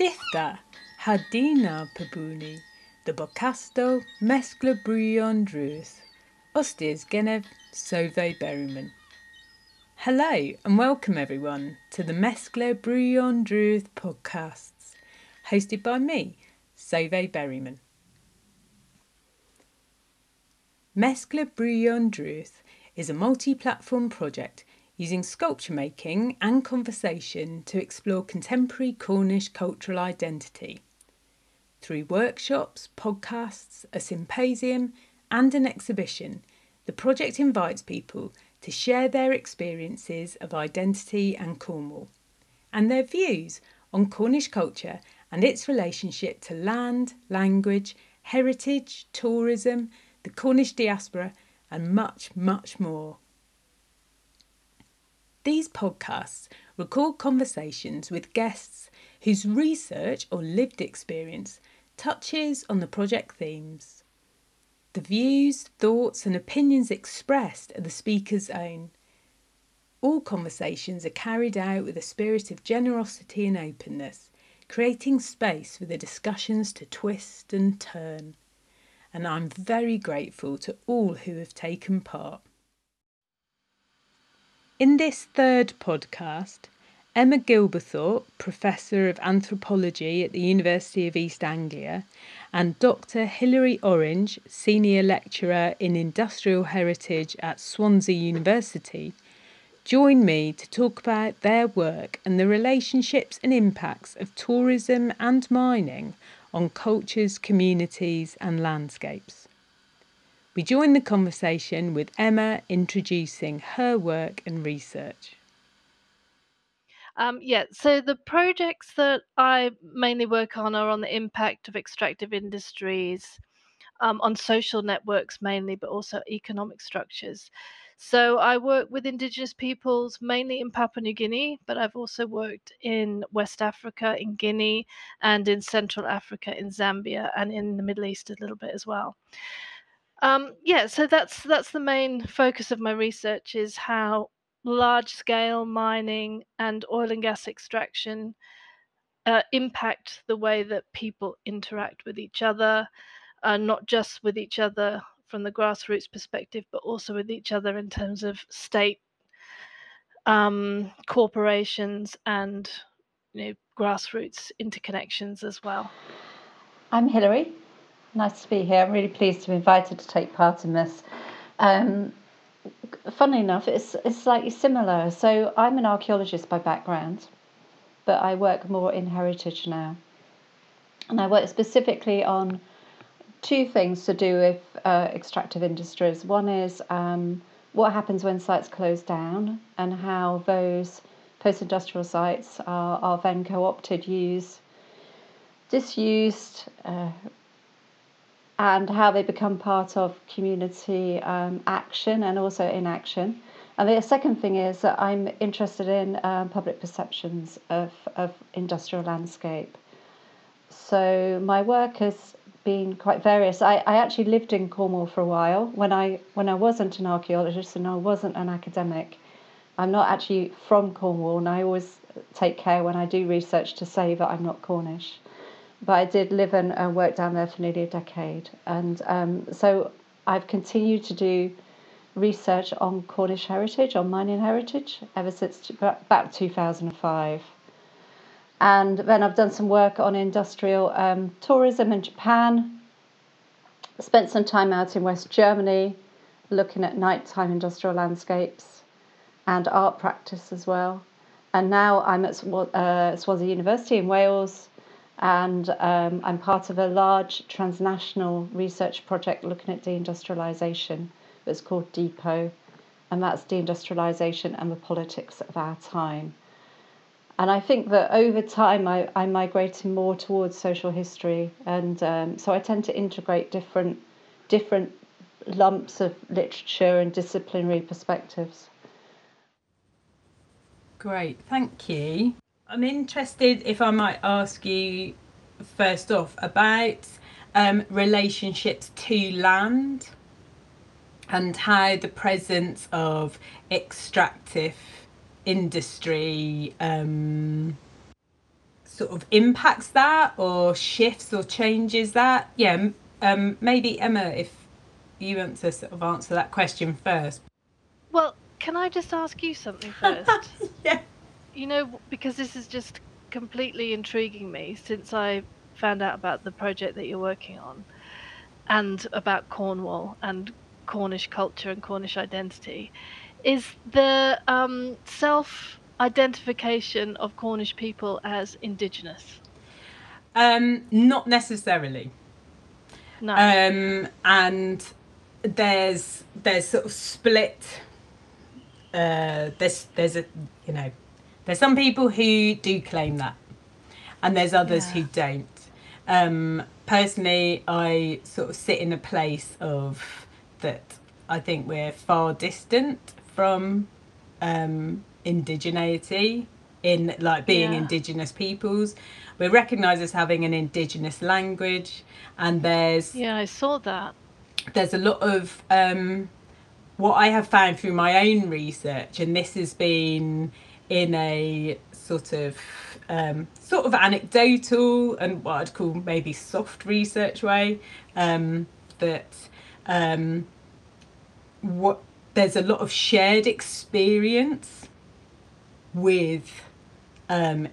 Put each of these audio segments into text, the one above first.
Dithda hadina pabuni, the bocasto meskla brewyon drudh, ostis genev sove berryman. Hello and welcome everyone to the Meskla Brewyon Drudh podcasts, hosted by me, Sovay Berriman. Meskla Brewyon Drudh is a multi platform project using sculpture making and conversation to explore contemporary Cornish cultural identity. Through workshops, podcasts, a symposium, and an exhibition, the project invites people to share their experiences of identity and Cornwall and their views on Cornish culture and its relationship to land, language, heritage, tourism, the Cornish diaspora, and much, much more. These podcasts record conversations with guests whose research or lived experience touches on the project themes. The views, thoughts, and opinions expressed are the speaker's own. All conversations are carried out with a spirit of generosity and openness, creating space for the discussions to twist and turn. And I'm very grateful to all who have taken part. In this third podcast, Emma Gilberthorpe, Professor of Anthropology at the University of East Anglia, and Dr. Hilary Orange, Senior Lecturer in Industrial Heritage at Swansea University, join me to talk about their work and the relationships and impacts of tourism and mining on cultures, communities, and landscapes. We join the conversation with Emma introducing her work and research. Um, yeah, so the projects that I mainly work on are on the impact of extractive industries um, on social networks mainly, but also economic structures. So I work with indigenous peoples mainly in Papua New Guinea, but I've also worked in West Africa, in Guinea, and in Central Africa, in Zambia, and in the Middle East a little bit as well. Um, yeah, so that's that's the main focus of my research is how large scale mining and oil and gas extraction uh, impact the way that people interact with each other, uh, not just with each other from the grassroots perspective, but also with each other in terms of state, um, corporations, and you know, grassroots interconnections as well. I'm Hilary. Nice to be here. I'm really pleased to be invited to take part in this. Um, funnily enough, it's, it's slightly similar. So I'm an archaeologist by background, but I work more in heritage now. And I work specifically on two things to do with uh, extractive industries. One is um, what happens when sites close down and how those post industrial sites are, are then co opted, used, disused, uh, and how they become part of community um, action and also inaction. And the second thing is that I'm interested in um, public perceptions of, of industrial landscape. So my work has been quite various. I, I actually lived in Cornwall for a while when I when I wasn't an archaeologist and I wasn't an academic. I'm not actually from Cornwall, and I always take care when I do research to say that I'm not Cornish but I did live and uh, work down there for nearly a decade. And um, so I've continued to do research on Cornish heritage, on mining heritage, ever since about 2005. And then I've done some work on industrial um, tourism in Japan, spent some time out in West Germany looking at nighttime industrial landscapes and art practice as well. And now I'm at uh, Swansea University in Wales and um, I'm part of a large transnational research project looking at deindustrialization. It's called DePOT, and that's deindustrialization and the politics of our time. And I think that over time I, I'm migrating more towards social history, and um, so I tend to integrate different different lumps of literature and disciplinary perspectives. Great, thank you. I'm interested if I might ask you first off about um, relationships to land and how the presence of extractive industry um, sort of impacts that or shifts or changes that? Yeah, um, maybe Emma, if you want to sort of answer that question first. Well, can I just ask you something first? yeah. You know, because this is just completely intriguing me since I found out about the project that you're working on and about Cornwall and Cornish culture and Cornish identity. Is the um, self identification of Cornish people as indigenous? Um, not necessarily. No. Um, and there's there's sort of split. Uh, there's there's a you know there's some people who do claim that, and there's others yeah. who don't. Um, personally, I sort of sit in a place of that. I think we're far distant from um, indigeneity in like being yeah. indigenous peoples. We're recognised as having an indigenous language, and there's yeah, I saw that. There's a lot of um, what I have found through my own research, and this has been in a sort of um, sort of anecdotal and what I'd call maybe soft research way um, that um, what there's a lot of shared experience with um,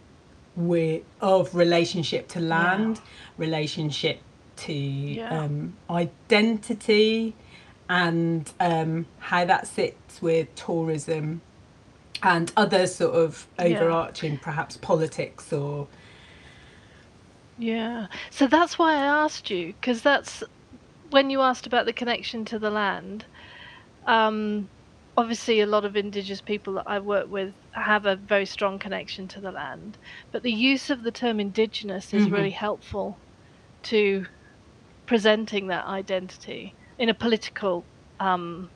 with of relationship to land, yeah. relationship to yeah. um, identity, and um, how that sits with tourism and other sort of overarching, yeah. perhaps politics or. Yeah, so that's why I asked you because that's when you asked about the connection to the land. Um, obviously, a lot of indigenous people that I work with have a very strong connection to the land, but the use of the term indigenous is mm-hmm. really helpful to presenting that identity in a political um,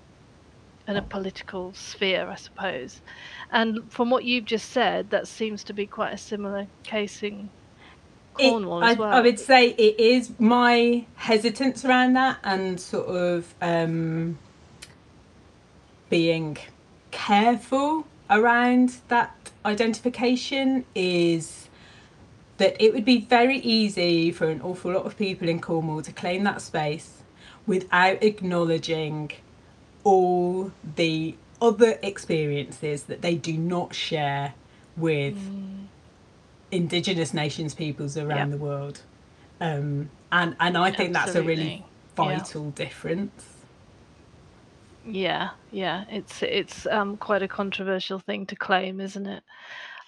in a political sphere, I suppose. And from what you've just said, that seems to be quite a similar case in Cornwall it, as well. I, I, would say it is my hesitance around that and sort of um, being careful around that identification is that it would be very easy for an awful lot of people in Cornwall to claim that space without acknowledging all the other experiences that they do not share with mm. indigenous nations peoples around the world um, and and I think Absolutely. that's a really vital yeah. difference yeah yeah it's it's um, quite a controversial thing to claim isn't it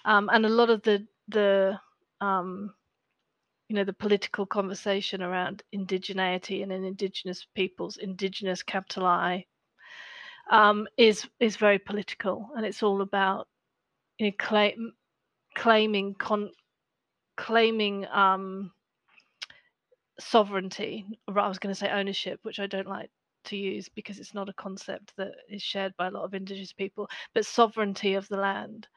um, and a lot of the the um, you know the political conversation around indigeneity and in indigenous peoples indigenous capital i um, is is very political, and it's all about you know claim, claiming con, claiming um, sovereignty. Or I was going to say ownership, which I don't like to use because it's not a concept that is shared by a lot of indigenous people but sovereignty of the land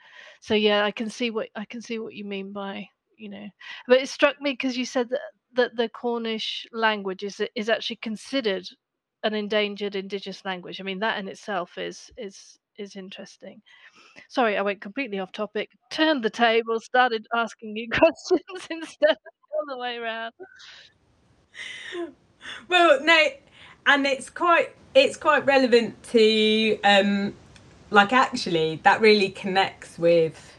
so yeah i can see what i can see what you mean by you know but it struck me because you said that that the cornish language is is actually considered an endangered indigenous language. I mean, that in itself is is is interesting. Sorry, I went completely off topic. Turned the table, started asking you questions instead of the way around. Well, no, and it's quite it's quite relevant to um, like actually that really connects with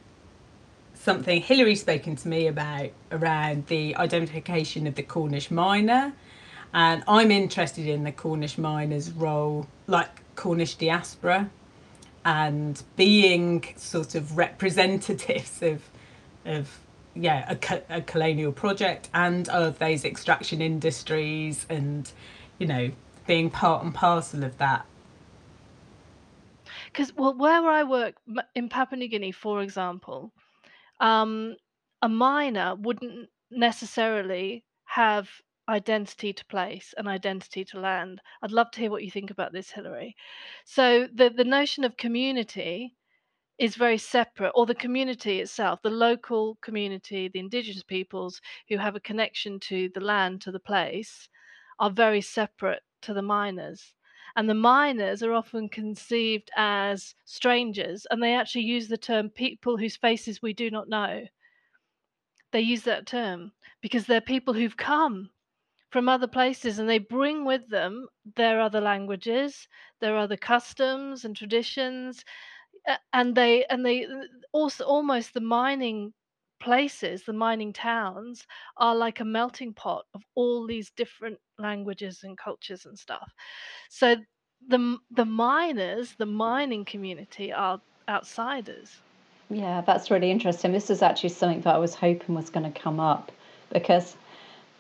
something Hilary's spoken to me about around the identification of the Cornish miner and I'm interested in the Cornish miners' role, like Cornish diaspora, and being sort of representatives of, of yeah, a, a colonial project and of those extraction industries, and you know, being part and parcel of that. Because well, where I work in Papua New Guinea, for example, um, a miner wouldn't necessarily have identity to place and identity to land. I'd love to hear what you think about this, Hilary. So the the notion of community is very separate, or the community itself, the local community, the indigenous peoples who have a connection to the land, to the place, are very separate to the miners. And the miners are often conceived as strangers, and they actually use the term people whose faces we do not know they use that term because they're people who've come from other places and they bring with them their other languages, their other customs and traditions, and they and they uh, also almost the mining places, the mining towns, are like a melting pot of all these different languages and cultures and stuff. So the the miners, the mining community, are outsiders. Yeah, that's really interesting. This is actually something that I was hoping was going to come up because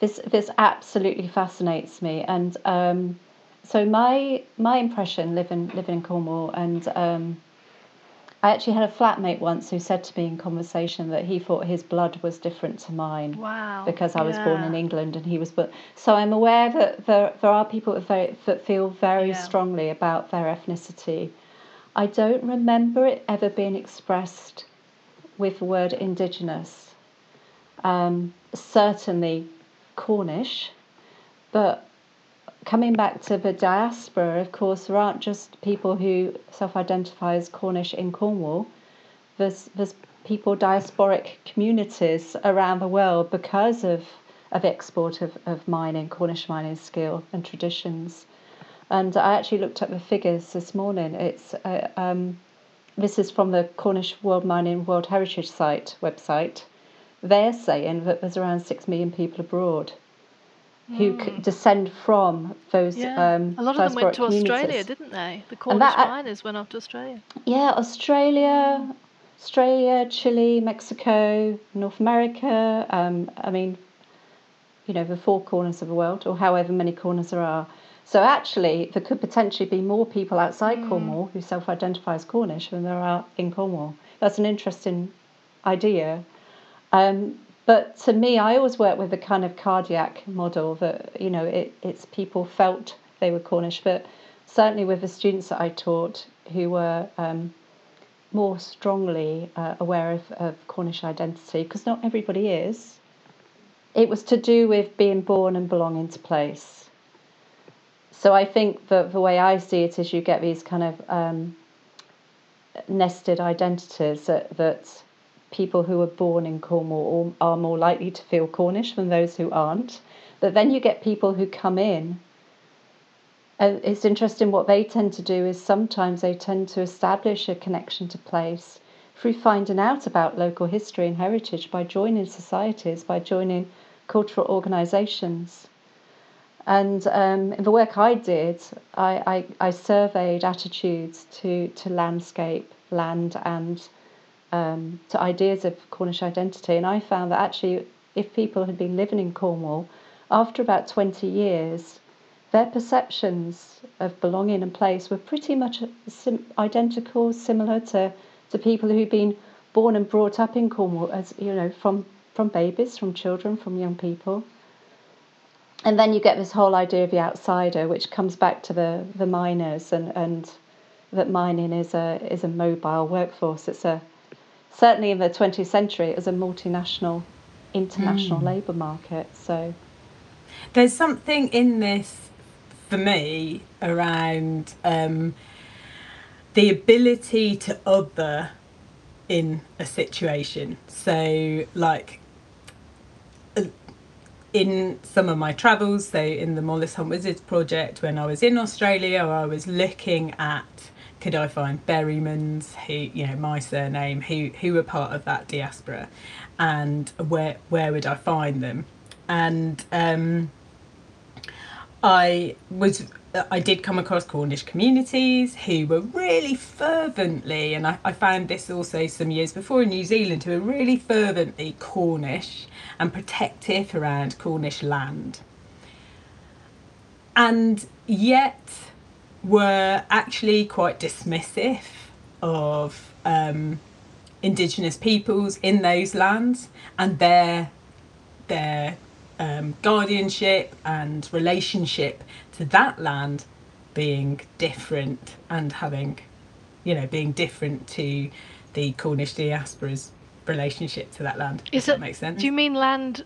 this this absolutely fascinates me. And um, so my my impression living living in Cornwall and um, I actually had a flatmate once who said to me in conversation that he thought his blood was different to mine. Wow. Because I was yeah. born in England and he was but so I'm aware that there there are people that, very, that feel very yeah. strongly about their ethnicity. I don't remember it ever being expressed with the word indigenous. Um, certainly Cornish, but coming back to the diaspora, of course, there aren't just people who self identify as Cornish in Cornwall, there's, there's people, diasporic communities around the world because of, of export of, of mining, Cornish mining skill and traditions. And I actually looked at the figures this morning. It's uh, um, this is from the Cornish World Mining World Heritage Site website. They're saying that there's around six million people abroad who mm. descend from those. Yeah. Um, a lot of them went to Australia, didn't they? The Cornish that, miners went off to Australia. Yeah, Australia, Australia, Chile, Mexico, North America. Um, I mean, you know, the four corners of the world, or however many corners there are. So actually, there could potentially be more people outside mm. Cornwall who self-identify as Cornish than there are in Cornwall. That's an interesting idea. Um, but to me, I always work with a kind of cardiac model that, you know, it, it's people felt they were Cornish, but certainly with the students that I taught who were um, more strongly uh, aware of, of Cornish identity, because not everybody is, it was to do with being born and belonging to place. So I think that the way I see it is you get these kind of um, nested identities that, that people who are born in Cornwall are more likely to feel Cornish than those who aren't. But then you get people who come in. And it's interesting what they tend to do is sometimes they tend to establish a connection to place through finding out about local history and heritage by joining societies, by joining cultural organisations. And um, in the work I did, I, I, I surveyed attitudes to, to landscape, land, and um, to ideas of Cornish identity. And I found that actually, if people had been living in Cornwall, after about 20 years, their perceptions of belonging and place were pretty much sim- identical, similar to, to people who'd been born and brought up in Cornwall, as you know, from, from babies, from children, from young people. And then you get this whole idea of the outsider, which comes back to the, the miners and, and that mining is a is a mobile workforce. It's a certainly in the 20th century, it was a multinational, international mm. labour market. So there's something in this for me around um, the ability to other in a situation. So, like, uh, in some of my travels, so in the Mollus Hunt Wizards project, when I was in Australia, I was looking at could I find Berrymans, who you know my surname, who who were part of that diaspora, and where where would I find them? And um, I was I did come across Cornish communities who were really fervently, and I, I found this also some years before in New Zealand, who were really fervently Cornish and protective around Cornish land. And yet, were actually quite dismissive of um, indigenous peoples in those lands and their their um, guardianship and relationship to that land being different and having you know being different to the Cornish diaspora's relationship to that land. Is that makes sense? Do you mean land?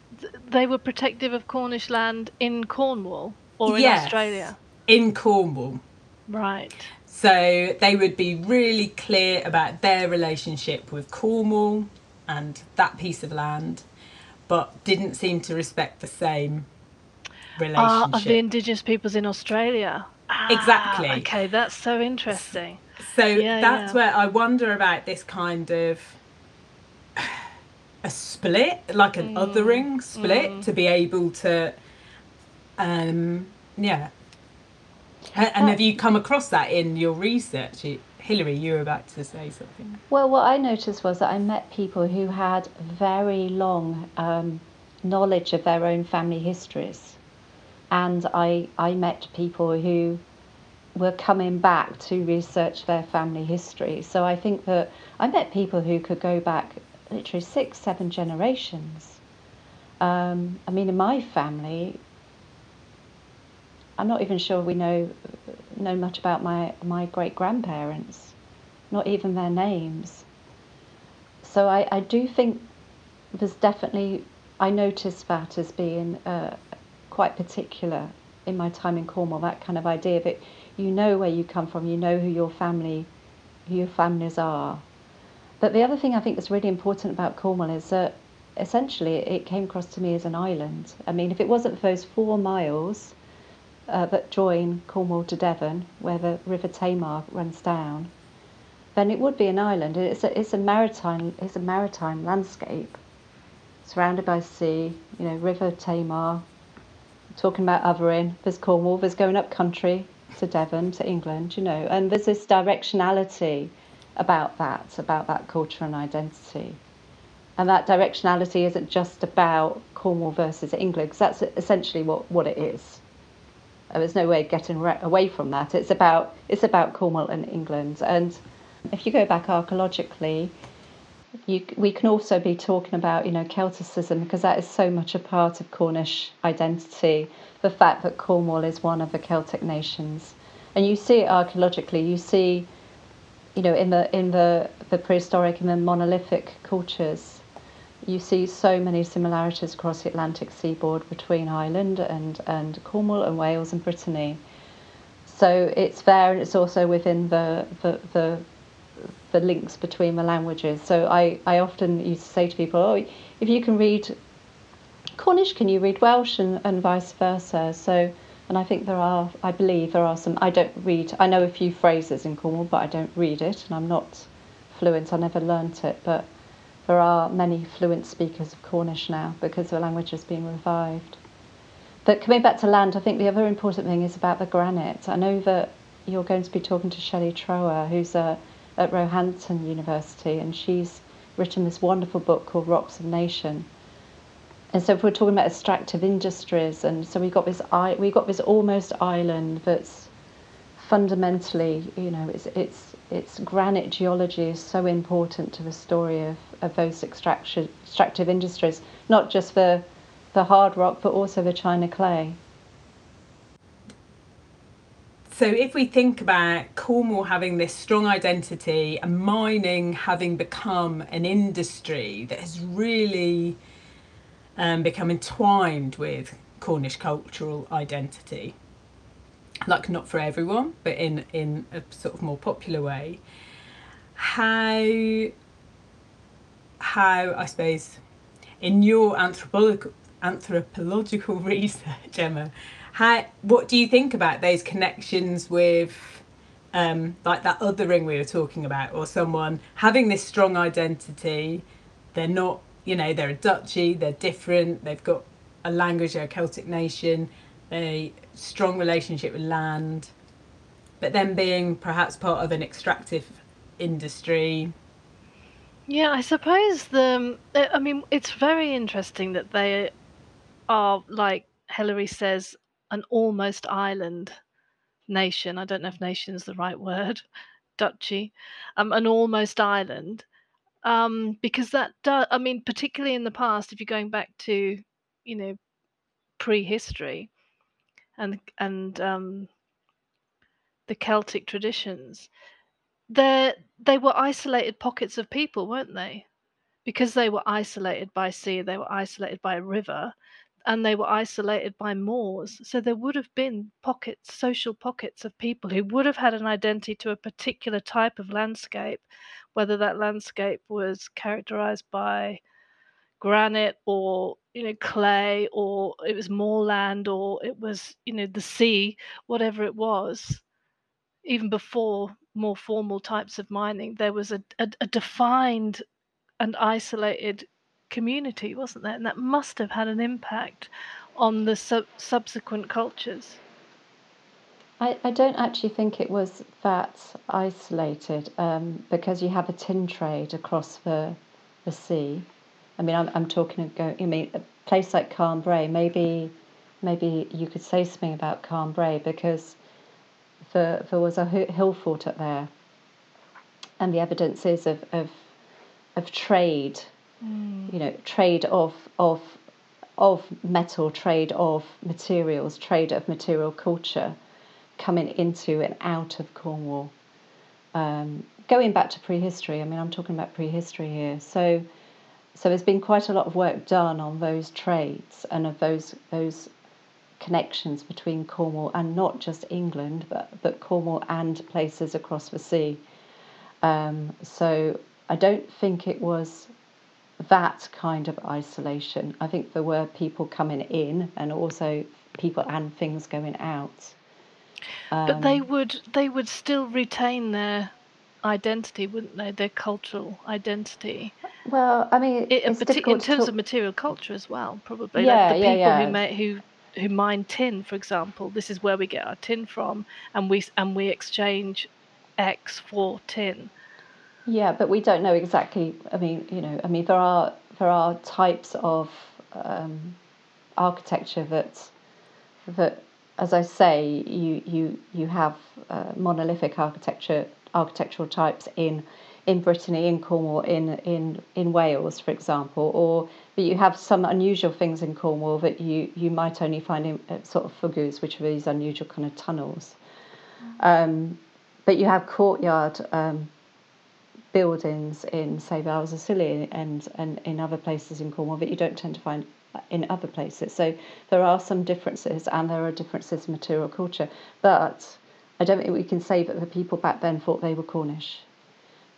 They were protective of Cornish land in Cornwall or in yes, Australia? In Cornwall. Right. So they would be really clear about their relationship with Cornwall and that piece of land, but didn't seem to respect the same relationship. Ah, of the indigenous peoples in Australia. Ah, Exactly. Okay, that's so interesting. So Yeah, that's yeah. where I wonder about this kind of a split, like an Mm, othering split, to be able to, um, yeah. And have you come across that in your research, Y- Hilary? You were about to say something. Well, what I noticed was that I met people who had very long um, knowledge of their own family histories. And I, I met people who were coming back to research their family history. So I think that I met people who could go back literally six, seven generations. Um, I mean, in my family, I'm not even sure we know know much about my, my great grandparents, not even their names. So I, I do think there's definitely I noticed that as being uh, quite particular in my time in Cornwall. That kind of idea that you know where you come from, you know who your family, who your families are. But the other thing I think that's really important about Cornwall is that essentially it came across to me as an island. I mean, if it wasn't for those four miles uh, that join Cornwall to Devon, where the River Tamar runs down, then it would be an island. It's a, it's a maritime it's a maritime landscape, surrounded by sea. You know, River Tamar. Talking about othering, there's Cornwall. There's going up country to Devon to England. You know, and there's this directionality about that, about that culture and identity. And that directionality isn't just about Cornwall versus England, because that's essentially what, what it is. Uh, There's no way of getting ra- away from that. It's about it's about Cornwall and England. And if you go back archaeologically, you, we can also be talking about you know Celticism because that is so much a part of Cornish identity. The fact that Cornwall is one of the Celtic nations, and you see it archaeologically. You see, you know, in the in the the prehistoric and the monolithic cultures, you see so many similarities across the Atlantic seaboard between Ireland and, and Cornwall and Wales and Brittany. So it's there and it's also within the, the, the, the links between the languages. So I, I often used to say to people, oh, if you can read Cornish, can you read Welsh and, and vice versa? So, and I think there are, I believe there are some, I don't read, I know a few phrases in Cornwall, but I don't read it and I'm not fluent, I never learnt it, but there are many fluent speakers of Cornish now because the language has been revived. But coming back to land, I think the other important thing is about the granite. I know that you're going to be talking to Shelley Trower, who's uh, at Roehampton University, and she's written this wonderful book called Rocks of Nation. And so if we're talking about extractive industries, and so we've got this we've got this almost island that's fundamentally, you know, it's it's it's granite geology is so important to the story of, of those extractive industries, not just the the hard rock, but also the china clay. So if we think about Cornwall having this strong identity and mining having become an industry that has really um, become entwined with Cornish cultural identity, like not for everyone, but in in a sort of more popular way, how how I suppose in your anthropological anthropological research, Emma, how what do you think about those connections with um, like that othering we were talking about, or someone having this strong identity? They're not, you know, they're a duchy, they're different, they've got a language, they're a Celtic nation, a strong relationship with land, but then being perhaps part of an extractive industry. Yeah, I suppose the. uh, I mean, it's very interesting that they are like Hilary says, an almost island nation. I don't know if nation is the right word, duchy, um, an almost island. Um, because that does. I mean, particularly in the past, if you're going back to, you know, prehistory, and and um, the Celtic traditions, they they were isolated pockets of people, weren't they? Because they were isolated by sea, they were isolated by a river, and they were isolated by moors. So there would have been pockets, social pockets of people who would have had an identity to a particular type of landscape, whether that landscape was characterized by granite or you know clay or it was moorland or it was you know the sea whatever it was even before more formal types of mining there was a, a, a defined and isolated community wasn't there and that must have had an impact on the sub- subsequent cultures I, I don't actually think it was that isolated um, because you have a tin trade across the, the sea. I mean, I'm, I'm talking about, I mean, a place like Carn Brea. maybe maybe you could say something about Carn Brea because there, there was a hill fort up there and the evidence is of, of, of trade, mm. you know, trade of, of, of metal, trade of materials, trade of material culture coming into and out of Cornwall. Um, going back to prehistory, I mean, I'm talking about prehistory here. So, so there's been quite a lot of work done on those trades and of those those connections between Cornwall and not just England, but but Cornwall and places across the sea. Um, so I don't think it was that kind of isolation. I think there were people coming in and also people and things going out. Um, but they um, would they would still retain their identity, wouldn't they? Their cultural identity. Well, I mean, it, it's in terms of material culture as well, probably. Yeah, like the people yeah, yeah. who may, who who mine tin, for example. This is where we get our tin from, and we and we exchange X for tin. Yeah, but we don't know exactly. I mean, you know, I mean, there are there are types of um, architecture that that as I say, you you you have uh, monolithic architecture architectural types in in Brittany, in Cornwall, in in in Wales, for example, or but you have some unusual things in Cornwall that you you might only find in sort of fogous, which are these unusual kind of tunnels. Um, but you have courtyard um, buildings in, say, Vales of and, and in other places in Cornwall that you don't tend to find in other places. So there are some differences, and there are differences in material culture. But I don't think we can say that the people back then thought they were Cornish,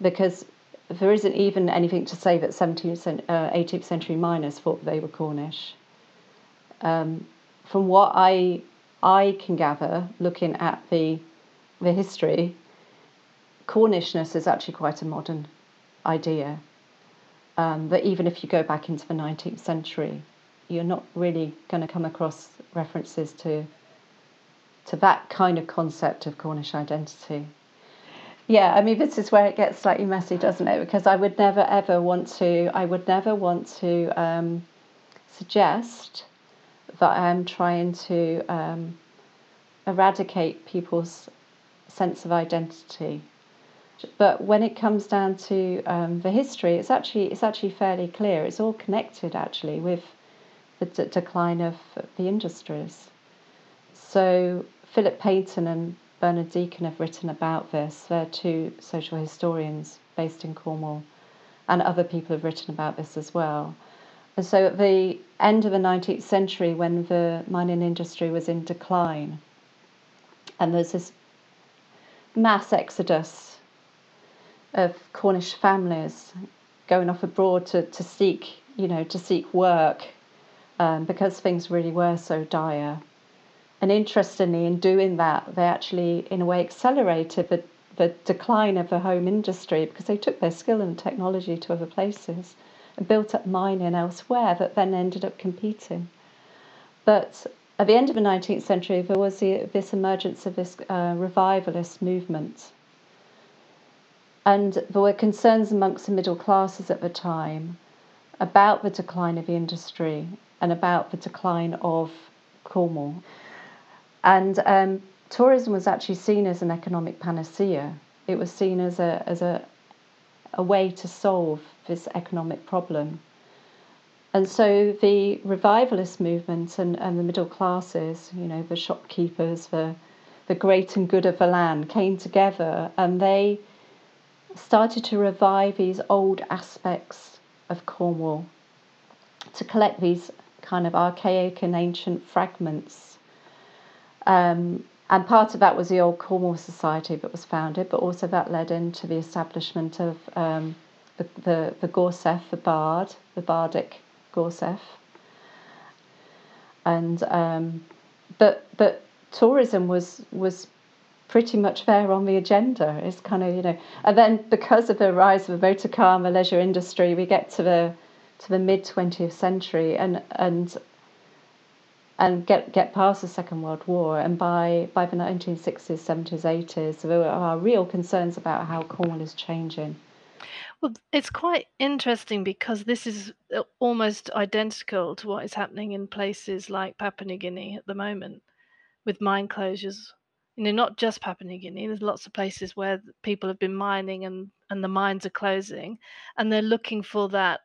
because there isn't even anything to say that 17th, uh, 18th century miners thought they were Cornish. Um, from what I I can gather, looking at the the history, Cornishness is actually quite a modern idea. Um, that even if you go back into the 19th century, you're not really going to come across references to to that kind of concept of Cornish identity. Yeah, I mean this is where it gets slightly messy, doesn't it? Because I would never ever want to I would never want to um, suggest that I'm trying to um, eradicate people's sense of identity. But when it comes down to um, the history, it's actually it's actually fairly clear. It's all connected actually with the d- decline of the industries. So Philip Payton and Bernard Deacon have written about this. They're two social historians based in Cornwall, and other people have written about this as well. And so at the end of the 19th century, when the mining industry was in decline, and there's this mass exodus of Cornish families going off abroad to, to seek, you know, to seek work um, because things really were so dire. And interestingly, in doing that, they actually, in a way, accelerated the, the decline of the home industry because they took their skill and technology to other places and built up mining elsewhere that then ended up competing. But at the end of the 19th century, there was the, this emergence of this uh, revivalist movement. And there were concerns amongst the middle classes at the time about the decline of the industry and about the decline of Cornwall. And um, tourism was actually seen as an economic panacea. It was seen as a, as a, a way to solve this economic problem. And so the revivalist movement and, and the middle classes, you know, the shopkeepers, the, the great and good of the land came together and they started to revive these old aspects of Cornwall, to collect these kind of archaic and ancient fragments. Um, and part of that was the old Cornwall Society that was founded, but also that led into the establishment of um, the, the, the Gorsedd, the Bard, the Bardic Gorseth. And um, but but tourism was was pretty much there on the agenda. It's kind of you know, and then because of the rise of the motor car and the leisure industry, we get to the to the mid twentieth century and and and get get past the Second World War. And by by the nineteen sixties, seventies, eighties, there are real concerns about how Cornwall is changing. Well, it's quite interesting because this is uh, almost identical to what is happening in places like Papua New Guinea at the moment with mine closures. You know, not just Papua New Guinea. There's lots of places where people have been mining and and the mines are closing, and they're looking for that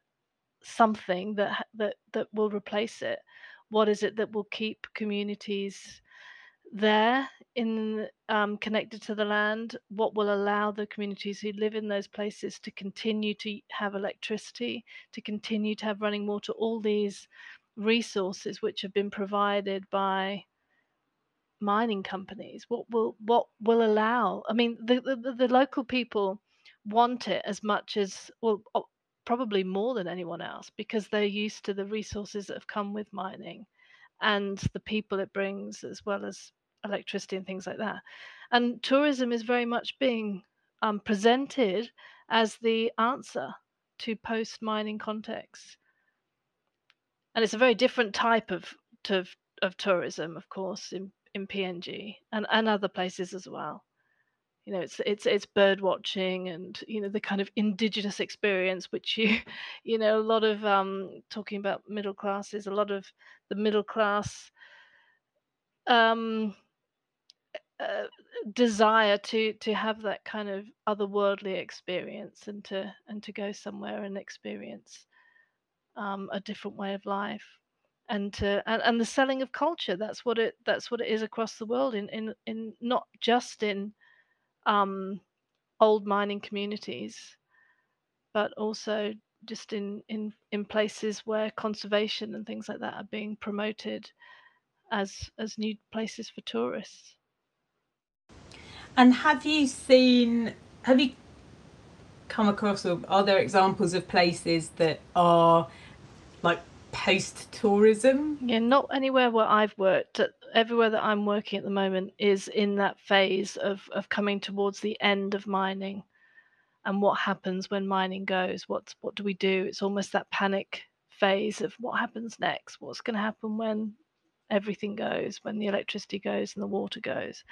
something that that that will replace it. What is it that will keep communities there in um, connected to the land? What will allow the communities who live in those places to continue to have electricity, to continue to have running water? All these resources which have been provided by mining companies what will what will allow i mean the, the the local people want it as much as well probably more than anyone else because they're used to the resources that have come with mining and the people it brings as well as electricity and things like that and tourism is very much being um, presented as the answer to post mining contexts and it's a very different type of, of, of tourism of course in in PNG and, and other places as well. You know, it's it's it's bird watching and you know the kind of indigenous experience, which you, you know, a lot of um, talking about middle classes, a lot of the middle class um, uh, desire to to have that kind of otherworldly experience and to and to go somewhere and experience um, a different way of life and to and, and the selling of culture. That's what it that's what it is across the world in in, in not just in um, old mining communities but also just in, in in places where conservation and things like that are being promoted as as new places for tourists. And have you seen have you come across or are there examples of places that are post tourism? Yeah, not anywhere where I've worked. Everywhere that I'm working at the moment is in that phase of, of coming towards the end of mining and what happens when mining goes. What's what do we do? It's almost that panic phase of what happens next? What's going to happen when everything goes, when the electricity goes and the water goes?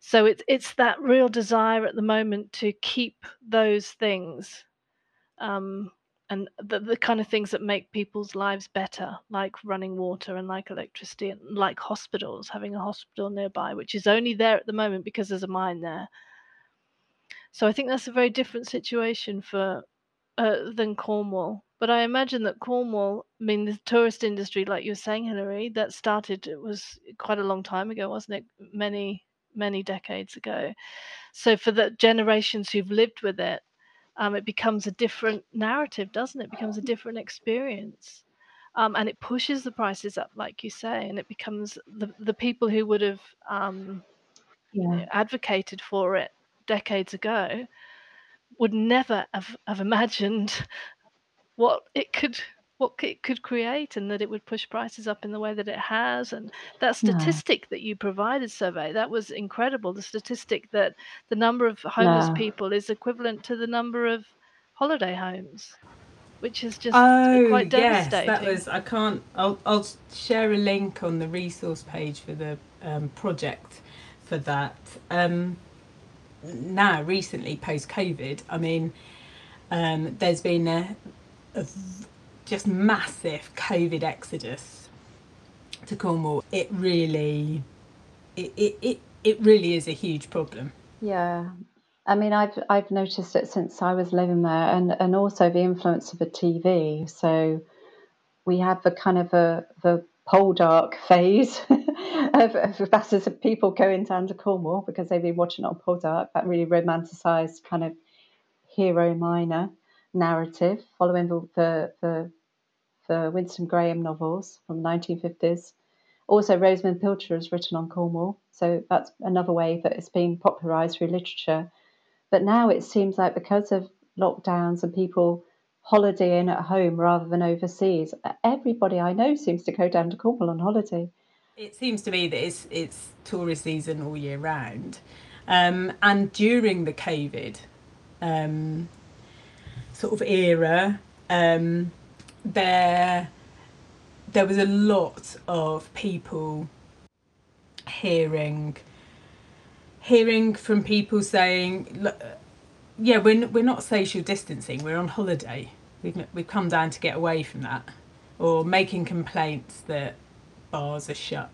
So it's it's that real desire at the moment to keep those things um, and the, the kind of things that make people's lives better, like running water and like electricity and like hospitals, having a hospital nearby, which is only there at the moment because there's a mine there. So I think that's a very different situation for uh, than Cornwall. But I imagine that Cornwall, I mean, the tourist industry, like you were saying, Hilary, that started it was quite a long time ago, wasn't it? Many many decades ago. So for the generations who've lived with it, um, it becomes a different narrative, doesn't it? it becomes a different experience. Um, and it pushes the prices up, like you say, and it becomes the, the people who would have um, yeah. advocated for it decades ago would never have, have imagined what it could what it could create and that it would push prices up in the way that it has and that statistic no. that you provided survey that was incredible the statistic that the number of homeless no. people is equivalent to the number of holiday homes which is just oh, quite devastating yes that was i can't i'll, I'll share a link on the resource page for the um, project for that um, now recently post covid i mean um, there's been a, a just massive COVID exodus to Cornwall. It really, it, it, it, it really is a huge problem. Yeah. I mean, I've I've noticed it since I was living there, and, and also the influence of the TV. So we have the kind of a the Poldark phase of, of of people going down to Cornwall because they've been watching on Poldark, that really romanticised kind of hero miner narrative following the, the, the, the Winston Graham novels from the 1950s. Also, Rosamunde Pilcher has written on Cornwall, so that's another way that it's being popularised through literature. But now it seems like because of lockdowns and people holidaying at home rather than overseas. Everybody I know seems to go down to Cornwall on holiday. It seems to me that it's it's tourist season all year round, um, and during the COVID um, sort of era, um, there there was a lot of people hearing hearing from people saying, "Yeah, we're we're not social distancing. We're on holiday. We've we've come down to get away from that," or making complaints that bars are shut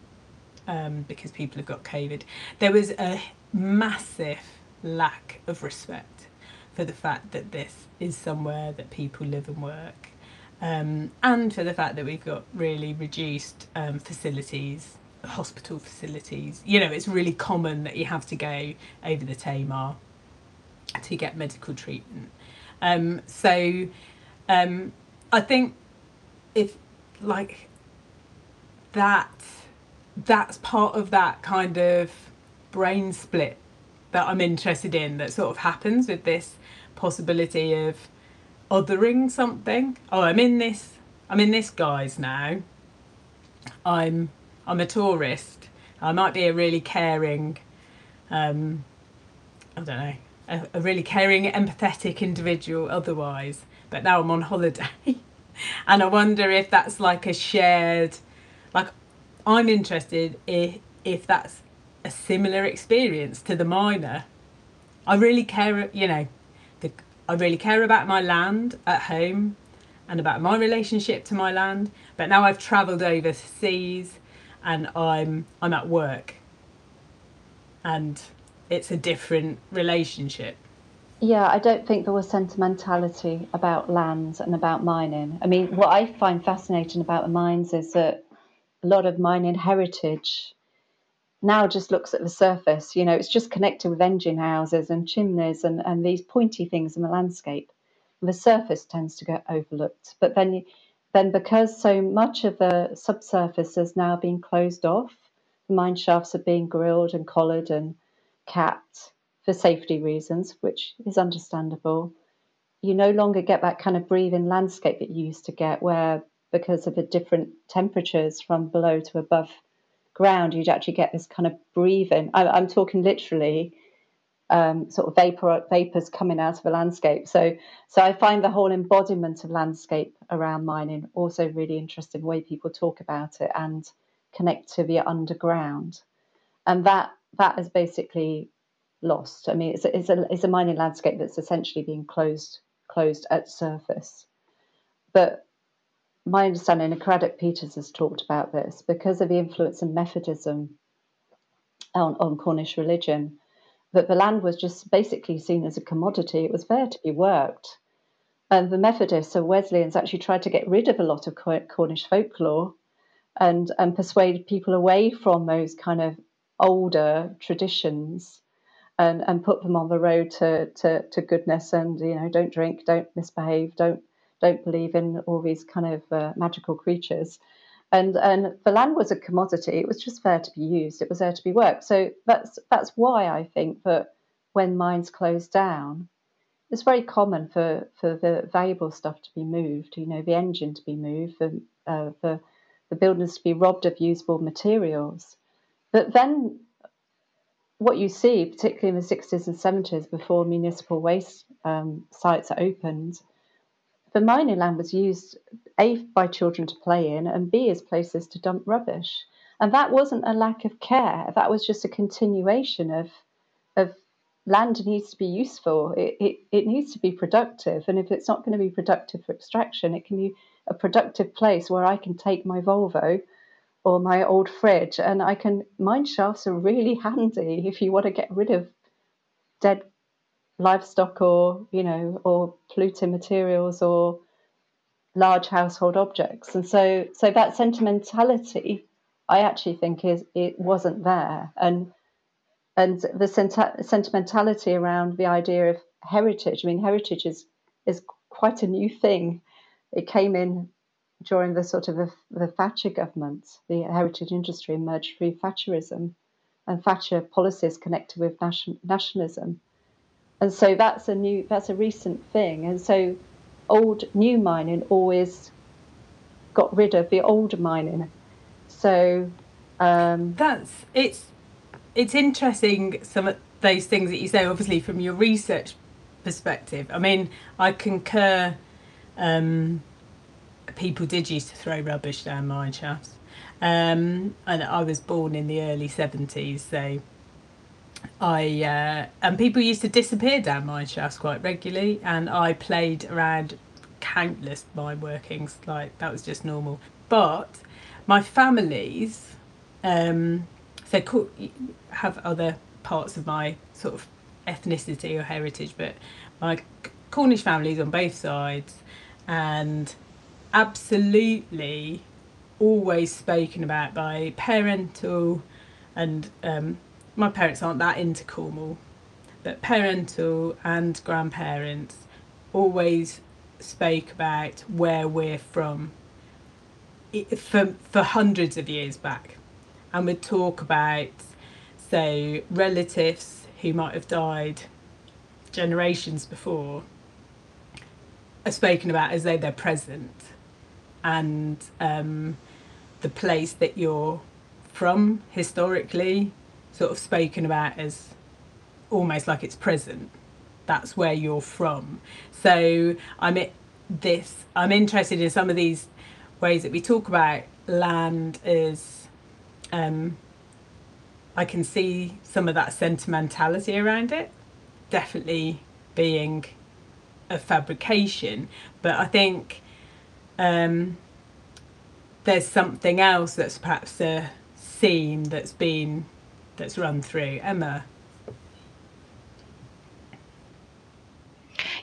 um, because people have got COVID. There was a massive lack of respect for the fact that this is somewhere that people live and work. Um, and for the fact that we've got really reduced um, facilities, hospital facilities. You know, it's really common that you have to go over the Tamar to get medical treatment. Um, so um, I think if like that that's part of that kind of brain split that I'm interested in that sort of happens with this possibility of othering something. Oh, I'm in this I'm in this guise now. I'm I'm a tourist. I might be a really caring um I don't know, a, a really caring, empathetic individual otherwise, but now I'm on holiday. and I wonder if that's like a shared like I'm interested if if that's a similar experience to the miner. I really care, you know, I really care about my land at home and about my relationship to my land. But now I've travelled overseas and I'm I'm at work, and it's a different relationship. Yeah, I don't think there was sentimentality about lands and about mining. I mean, what I find fascinating about the mines is that a lot of mining heritage now just looks at the surface. You know, it's just connected with engine houses and chimneys and, and these pointy things in the landscape. And the surface tends to get overlooked. But then, then because so much of the subsurface has now been closed off, the mine shafts are being grilled and collared and capped for safety reasons, which is understandable. You no longer get that kind of breathing landscape that you used to get, where because of the different temperatures from below to above ground, you'd actually get this kind of breathing. I, I'm talking literally um, sort of vapor vapors coming out of a landscape. So so I find the whole embodiment of landscape around mining also really interesting. The way people talk about it and connect to the underground, and that that is basically lost. I mean, it's it's a it's a mining landscape that's essentially being closed closed at surface. But my understanding, and Cradock Peters has talked about this, because of the influence of Methodism on, on Cornish religion, that the land was just basically seen as a commodity. It was there to be worked. And the Methodists or Wesleyans actually tried to get rid of a lot of Cornish folklore and, and persuade people away from those kind of older traditions and, and put them on the road to, to, to goodness and, you know, don't drink, don't misbehave, don't don't believe in all these kind of uh, magical creatures. And, and the land was a commodity. It was just there to be used. It was there to be worked. So that's that's why I think that when mines close down, it's very common for, for the valuable stuff to be moved. You know, the engine to be moved, for uh, the the buildings to be robbed of usable materials. But then what you see, particularly in the 60s and 70s, before municipal waste um, sites are opened, the mining land was used A by children to play in and B as places to dump rubbish. And that wasn't a lack of care, that was just a continuation of of land needs to be useful. It, it, it needs to be productive. And if it's not going to be productive for extraction, it can be a productive place where I can take my Volvo or my old fridge and I can mine shafts are really handy if you want to get rid of dead livestock or you know or polluting materials or large household objects. And so so that sentimentality i actually think is it wasn't there. And and the sent- sentimentality around the idea of heritage i mean heritage is is quite a new thing. It came in during the sort of the, the thatcher government. The heritage industry emerged through thatcherism and thatcher policies connected with nation, nationalism and so that's a new that's a recent thing and so old new mining always got rid of the old mining. So um, that's it's it's interesting some of those things that you say. Obviously, from your research perspective, I mean, I concur. Um, people did used to throw rubbish down mine shafts, um, and I was born in the early seventies, so I uh, and people used to disappear down mine shafts quite regularly, and I played around countless mine workings like that was just normal. But my families, um, so have other parts of my sort of ethnicity or heritage, but my Cornish families on both sides, and absolutely always spoken about by parental and um, my parents aren't that into Cornwall, but parental and grandparents always spoke about where we're from for, for hundreds of years back and would talk about, say, relatives who might have died generations before are spoken about as though they're present and um, the place that you're from historically sort of spoken about as almost like it's present. That's where you're from. So I'm at this. I'm interested in some of these ways that we talk about land as. Um, I can see some of that sentimentality around it, definitely being a fabrication. But I think um, there's something else that's perhaps a theme that's been that's run through. Emma.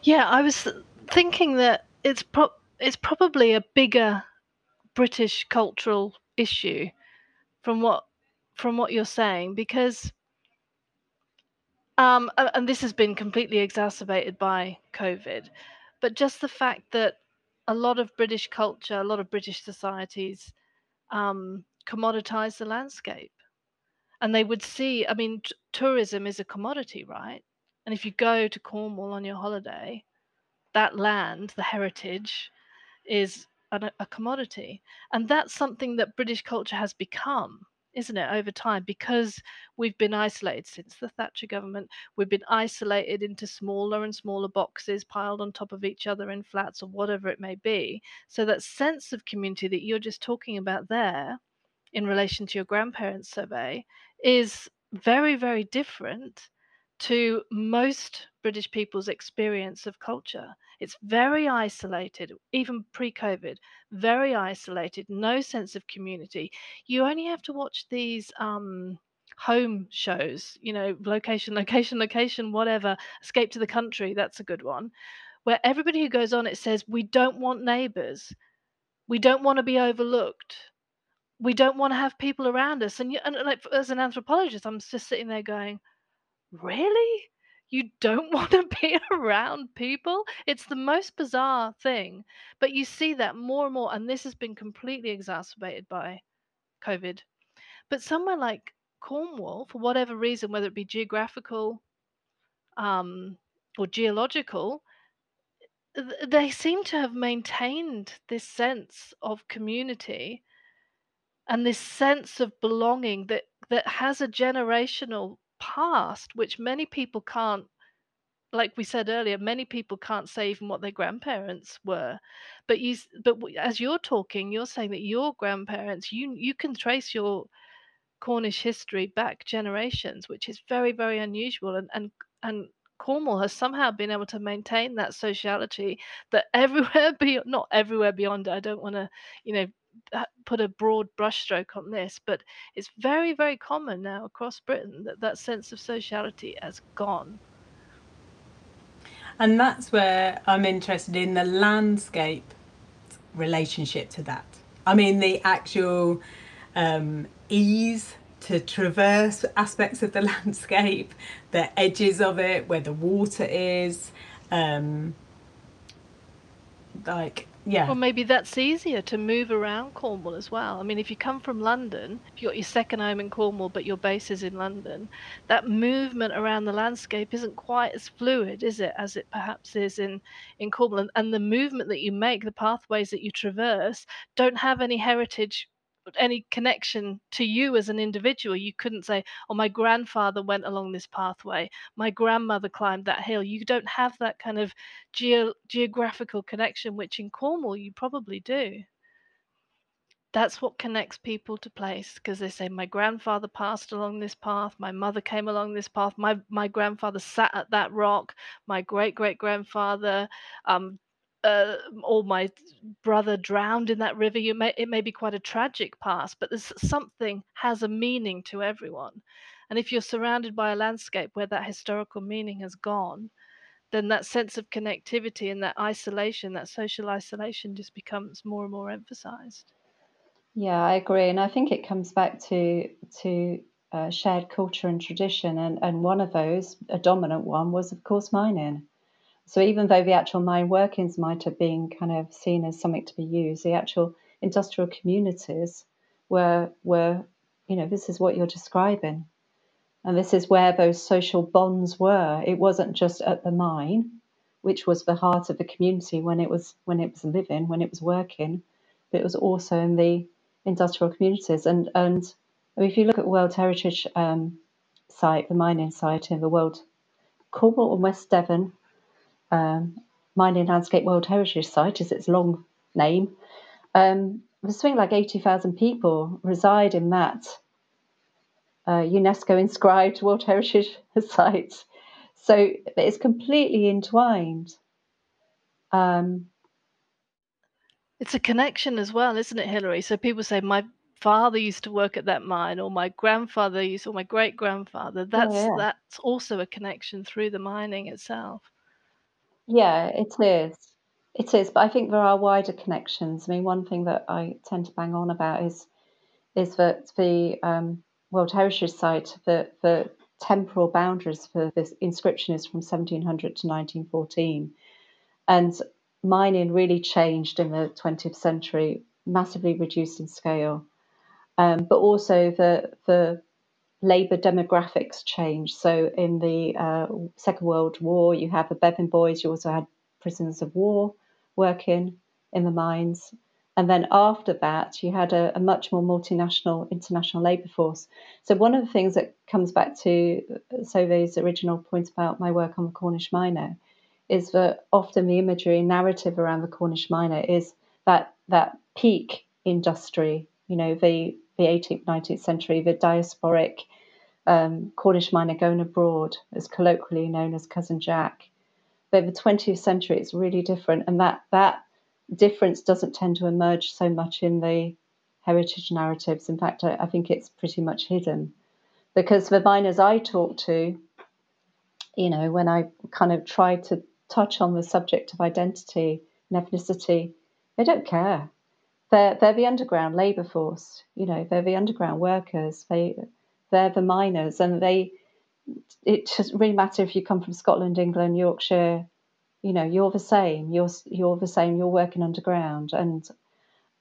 Yeah, I was thinking that it's pro- it's probably a bigger British cultural issue from what from what you're saying because um, and this has been completely exacerbated by COVID, but just the fact that a lot of British culture, a lot of British societies um, commoditize the landscape and they would see i mean t- tourism is a commodity right? And if you go to cornwall on your holiday that land the heritage is an, a commodity. And that's something that british culture has become isn't it over time? Because we've been isolated since the thatcher government we've been isolated into smaller and smaller boxes piled on top of each other in flats or whatever it may be. So that sense of community that you're just talking about there in relation to your grandparents' Sovay is very, very different to most British people's experience of culture. It's very isolated, even pre COVID, very isolated, no sense of community. You only have to watch these um, home shows, you know, location, location, location, whatever, escape to the country, that's a good one, where everybody who goes on it says, We don't want neighbors. We don't want to be overlooked we don't want to have people around us. And, and like as an anthropologist, I'm just sitting there going, really? You don't want to be around people? It's the most bizarre thing. But you see that more and more, and this has been completely exacerbated by COVID. But somewhere like Cornwall, for whatever reason, whether it be geographical um, or geological, they seem to have maintained this sense of community and this sense of belonging that that has a generational past which many people can't like we said earlier many people can't say even what their grandparents were. But you but as you're talking you're saying that your grandparents you you can trace your cornish history back generations which is very very unusual and and and Cornwall has somehow been able to maintain that sociality that everywhere beyond, not everywhere beyond, I don't want to, you know, put a broad brushstroke on this, but it's very, very common now across Britain that that sense of sociality has gone. And that's where I'm interested in the landscape relationship to that. I mean, the actual um, ease to traverse aspects of the landscape, the edges of it, where the water is, um, like Yeah. Well, maybe that's easier to move around Cornwall as well. I mean, if you come from London, if you've got your second home in Cornwall, but your base is in London, that movement around the landscape isn't quite as fluid, is it, as it perhaps is in, in Cornwall? And, and the movement that you make, the pathways that you traverse, don't have any heritage any connection to you as an individual. You couldn't say, "Oh, my grandfather went along this pathway. My grandmother climbed that hill." You don't have that kind of geo- geographical connection, which in Cornwall you probably do. That's what connects people to place because they say, "My grandfather passed along this path. My mother came along this path. My my grandfather sat at that rock. My great great grandfather um, uh, or my brother drowned in that river. You may it may be quite a tragic past, but there's something has a meaning to everyone. And if you're surrounded by a landscape where that historical meaning has gone, then that sense of connectivity and that isolation, that social isolation, just becomes more and more emphasized. Yeah, I agree, and I think it comes back to to uh, shared culture and tradition, and and one of those, a dominant one, was of course mining. So even though the actual mine workings might have been kind of seen as something to be used, the actual industrial communities were were, you know, this is what you're describing. And this is where those social bonds were. It wasn't just at the mine, which was the heart of the community when it was when it was living, when it was working, but it was also in the industrial communities. And and if you look at World Heritage um, site, the mining site in the World Cornwall and West Devon um, Mining Landscape World Heritage Site is its long name. Um, there's something like 80,000 people reside in that uh, UNESCO inscribed World Heritage Site. So it's completely entwined. Um, it's a connection as well, isn't it, Hilary? So people say, my father used to work at that mine, or my grandfather used, or my great grandfather. That's oh, yeah. that's also a connection through the mining itself. Yeah, it is. It is, but I think there are wider connections. I mean, one thing that I tend to bang on about is is that the um, World Heritage Site, the the temporal boundaries for this inscription is from 1700 to 1914, and mining really changed in the 20th century, massively reduced in scale, um, but also the the labour demographics change. So in the uh, Second World War, you have the Bevin Boys. You also had prisoners of war working in the mines. And then after that, you had a, a much more multinational international labour force. So one of the things that comes back to Sovay's original point about my work on the Cornish miner is that often the imagery and narrative around the Cornish miner is that that peak industry, you know, the the 18th, 19th century, the diasporic um, Cornish miner going abroad, as colloquially known as Cousin Jack. But the 20th century, it's really different, and that that difference doesn't tend to emerge so much in the heritage narratives. In fact, I, I think it's pretty much hidden because the miners I talk to, you know, when I kind of try to touch on the subject of identity and ethnicity, they don't care they're they're the underground labour force. You know, they're the underground workers. They they're the miners, and they. It doesn't really matter if you come from Scotland, England, Yorkshire. You know, you're the same. You're you're the same. You're working underground, and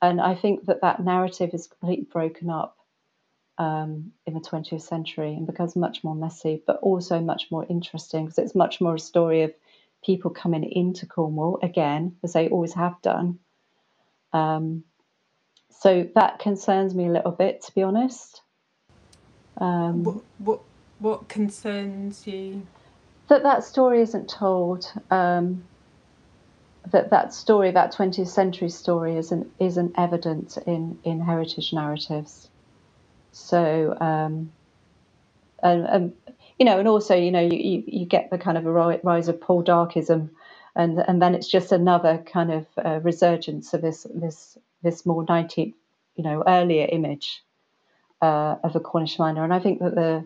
and I think that that narrative is completely broken up um, in the 20th century and becomes much more messy, but also much more interesting because it's much more a story of people coming into Cornwall again, as they always have done, um, so that concerns me a little bit, to be honest. Um, what, what what concerns you? That that story isn't told. Um, that that story, that 20th century story, isn't isn't evident in in heritage narratives. So, um, and, and you know, and also, you know, you, you, you get the kind of a rise of Poldarkism, and and then it's just another kind of uh, resurgence of this this this more 19th, you know, earlier image uh, of a Cornish miner. And I think that the,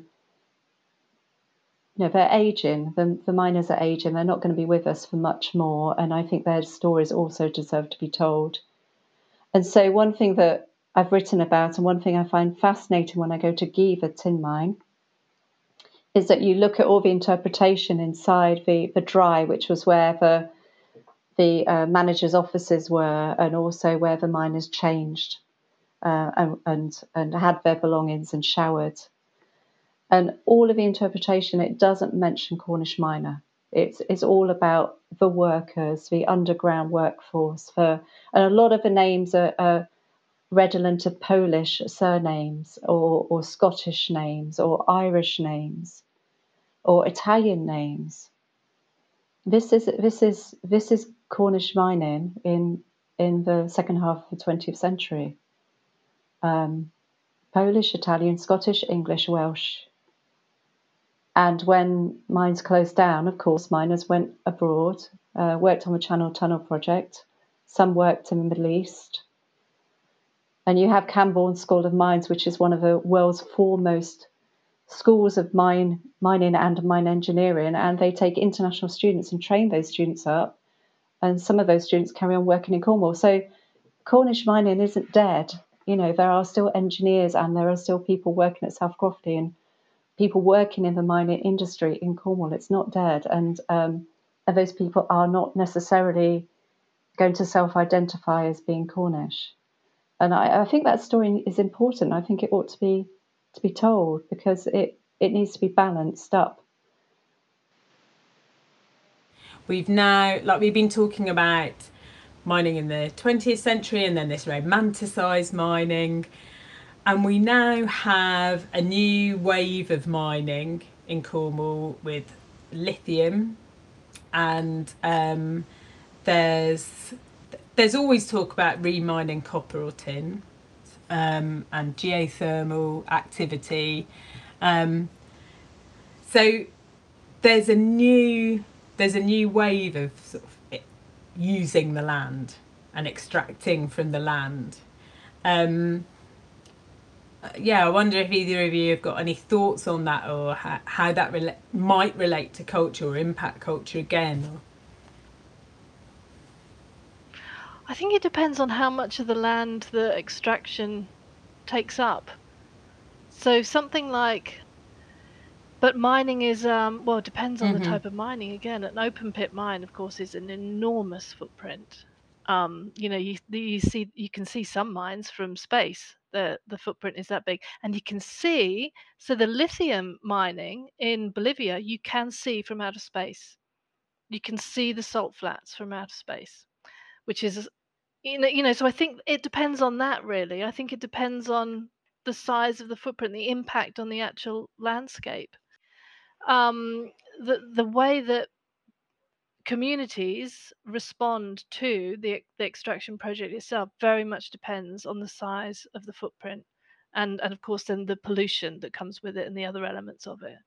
you know, they're aging. The, the miners are aging. They're not going to be with us for much more. And I think their stories also deserve to be told. And so one thing that I've written about, and one thing I find fascinating when I go to Geevor tin mine, is that you look at all the interpretation inside the, the dry, which was where the the uh, managers' offices were, and also where the miners changed uh, and, and, had their belongings and showered. And all of the interpretation, it doesn't mention Cornish miner. It's, it's all about the workers, the underground workforce. For, and a lot of the names are, are redolent of Polish surnames or, or Scottish names or Irish names or Italian names. This is this is this is Cornish mining in in the second half of the 20th century. Um, Polish, Italian, Scottish, English, Welsh. And when mines closed down, of course, miners went abroad, uh, worked on the Channel Tunnel project. Some worked in the Middle East. And you have Camborne School of Mines, which is one of the world's foremost schools of mine mining and mine engineering and they take international students and train those students up and some of those students carry on working in Cornwall so Cornish mining isn't dead you know there are still engineers and there are still people working at South Crofty and people working in the mining industry in Cornwall. It's not dead. And um, and those people are not necessarily going to self-identify as being Cornish. And I, I think that story is important. I think it ought to be to be told because it, it needs to be balanced up. We've now, like we've been talking about mining in the 20th century and then this romanticised mining. And we now have a new wave of mining in Cornwall with lithium and um, there's there's always talk about remining copper or tin um, and geothermal activity. Um, so there's a new there's a new wave of, sort of using the land and extracting from the land. Um, yeah, I wonder if either of you have got any thoughts on that or how, how that might relate to culture or impact culture again. I think it depends on how much of the land the extraction takes up. So something like, but mining is um, well, it depends on mm-hmm. the type of mining. Again, an open pit mine, of course, is an enormous footprint. Um, you know, you you see you can see some mines from space. The the footprint is that big, and you can see. So the lithium mining in Bolivia, you can see from outer space. You can see the salt flats from outer space, which is you know, you know, so I think it depends on that really. I think it depends on the size of the footprint, the impact on the actual landscape. Um, the the way that communities respond to the the extraction project itself very much depends on the size of the footprint and and of course then the pollution that comes with it and the other elements of it.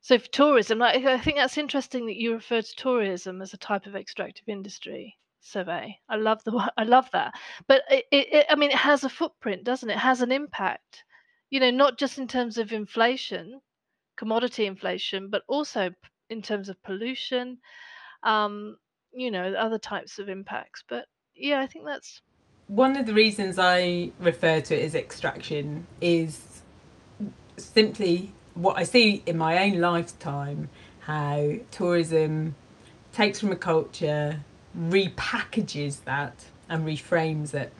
So for tourism, I, I think that's interesting that you refer to tourism as a type of extractive industry Sovay. I love the I love that. But it, it, I mean, it has a footprint, doesn't it? it? Has an impact. You know, not just in terms of inflation, commodity inflation, but also in terms of pollution. Um, you know, other types of impacts. But yeah, I think that's one of the reasons I refer to it as extraction is simply what I see in my own lifetime how tourism takes from a culture repackages that and reframes it.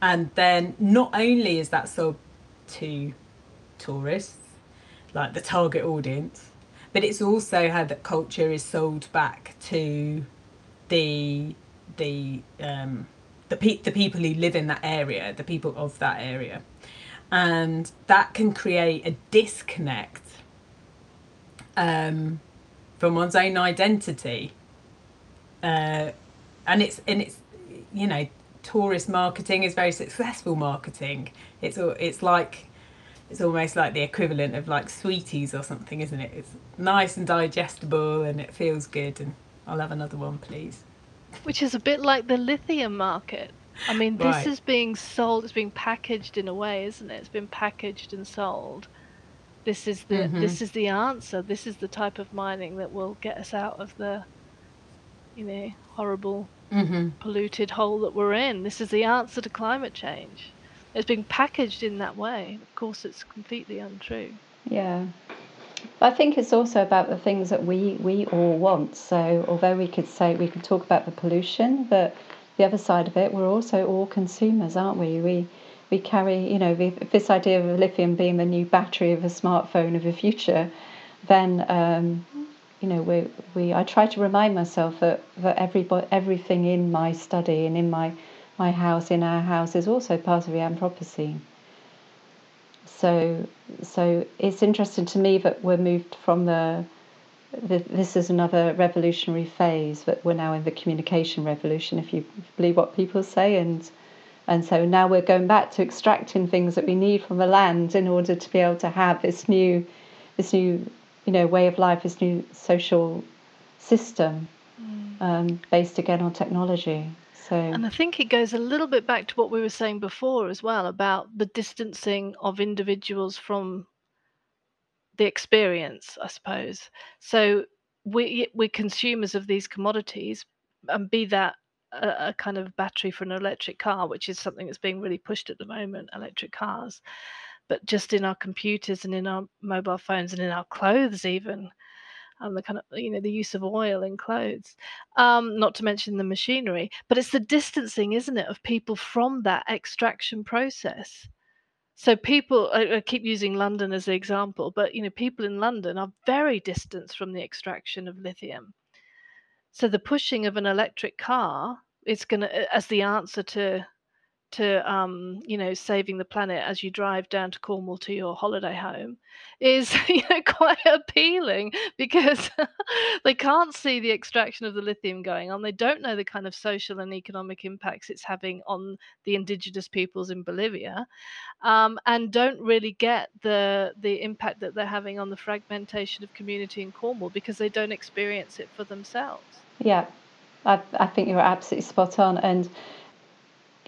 And then not only is that sold to tourists, like the target audience, but it's also how that culture is sold back to the the um, the pe- the people who live in that area, the people of that area, and that can create a disconnect um, from one's own identity. Uh, and it's and it's you know tourist marketing is very successful marketing. It's it's like it's almost like the equivalent of like sweeties or something, isn't it? It's nice and digestible and it feels good. And I'll have another one, please. Which is a bit like the lithium market. I mean, this right. is being sold. It's being packaged in a way, isn't it? It's been packaged and sold. This is the mm-hmm. this is the answer. This is the type of mining that will get us out of the you know, horrible, mm-hmm. polluted hole that we're in. This is the answer to climate change. It's being packaged in that way. Of course, it's completely untrue. Yeah. I think it's also about the things that we, we all want. So although we could say we could talk about the pollution, but the other side of it, we're also all consumers, aren't we? We we carry, you know, this idea of lithium being the new battery of a smartphone of the future, then um, you know, we we I try to remind myself that that every everything in my study and in my my house, in our house, is also part of the Anthropocene. So, so it's interesting to me that we're moved from the, the, this is another revolutionary phase that we're now in the communication revolution, if you believe what people say, and and so now we're going back to extracting things that we need from the land in order to be able to have this new, this new, you know, way of life, this new social system, mm. um, based again on technology. So, And I think it goes a little bit back to what we were saying before as well about the distancing of individuals from the experience, I suppose. So we we're consumers of these commodities, and be that a, a kind of battery for an electric car, which is something that's being really pushed at the moment, electric cars. But just in our computers and in our mobile phones and in our clothes, even and the kind of you know the use of oil in clothes um, not to mention the machinery but it's the distancing isn't it of people from that extraction process. So people I, I keep using london as an example but you know people in london are very distant from the extraction of lithium. So the pushing of an electric car is going to as the answer to to um, you know saving the planet as you drive down to Cornwall to your holiday home is you know quite appealing because they can't see the extraction of the lithium going on. They don't know the kind of social and economic impacts it's having on the indigenous peoples in Bolivia um, and don't really get the the impact that they're having on the fragmentation of community in Cornwall because they don't experience it for themselves. Yeah. I, I think you're absolutely spot on and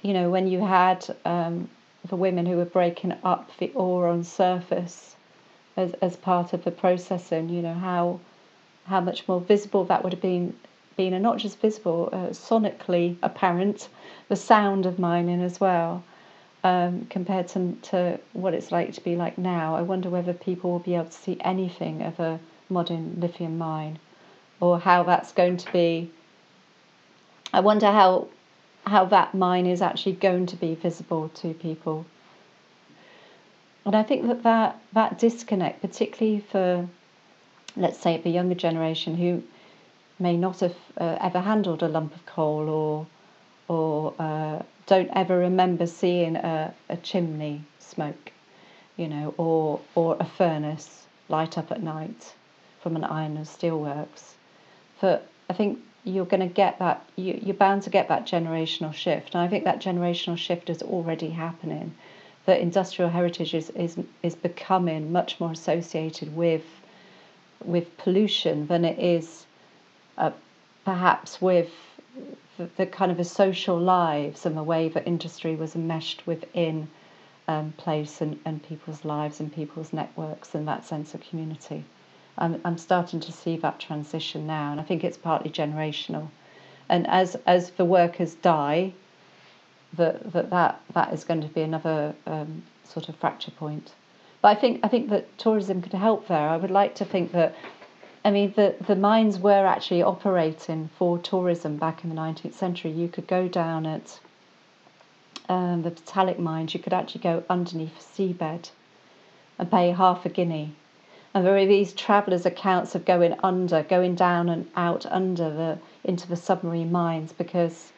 you know, when you had um, the women who were breaking up the ore on surface as, as part of the processing, you know, how how much more visible that would have been, been and not just visible, uh, sonically apparent, the sound of mining as well, um, compared to, to what it's like to be like now. I wonder whether people will be able to see anything of a modern lithium mine or how that's going to be. I wonder how how that mine is actually going to be visible to people. And I think that that, that disconnect, particularly for, let's say, the younger generation who may not have uh, ever handled a lump of coal or, or uh, don't ever remember seeing a, a chimney smoke, you know, or, or a furnace light up at night from an iron and steelworks. For I think you're going to get that you, you're bound to get that generational shift and i think that generational shift is already happening that industrial heritage is, is, is becoming much more associated with with pollution than it is uh, perhaps with the, the, kind of a social lives and the way that industry was enmeshed within um, place and, and people's lives and people's networks and that sense of community. I'm, I'm starting to see that transition now, and I think it's partly generational. And as as the workers die, that that that, that is going to be another um, sort of fracture point. But I think I think that tourism could help there. I would like to think that. I mean, the, the mines were actually operating for tourism back in the 19th century. You could go down at um, the Botallack mines, you could actually go underneath the seabed and pay half a guinea and there are these travellers' accounts of going under, going down and out under the into the submarine mines because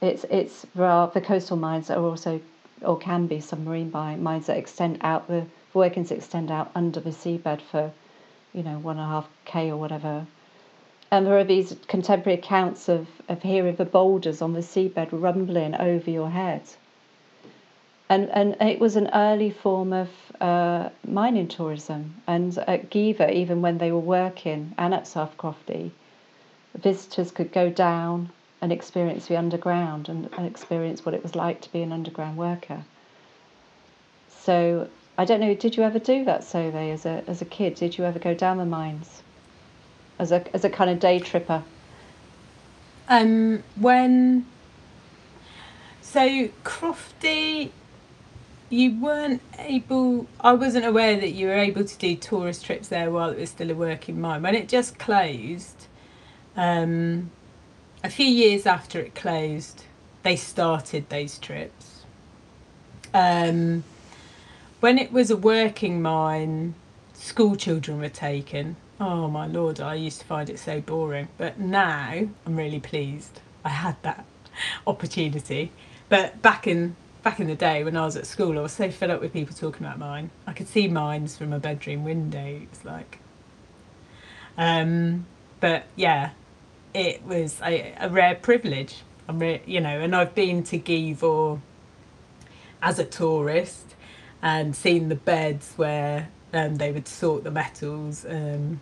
it's it's there are the coastal mines that are also or can be submarine mines that extend out the workings extend out under the seabed for you know one and a half k or whatever. And there are these contemporary accounts of, of hearing the boulders on the seabed rumbling over your head and and it was an early form of uh, mining tourism. And at Geevor, even when they were working, and at South Crofty, visitors could go down and experience the underground and, and experience what it was like to be an underground worker. So I don't know. Did you ever do that, Sovay as a as a kid? Did you ever go down the mines as a as a kind of day tripper? Um, when so Crofty you weren't able. I wasn't aware that you were able to do tourist trips there while it was still a working mine. When it just closed, um, a few years after it closed, they started those trips. Um, when it was a working mine, school children were taken. Oh my lord, I used to find it so boring. But now I'm really pleased I had that opportunity. But back in back in the day when I was at school, I was so fed up with people talking about mine. I could see mines from a bedroom window. It's like, um, but yeah, it was a, a rare privilege. I'm re- you know, and I've been to Geevor as a tourist and seen the beds where um, they would sort the metals um,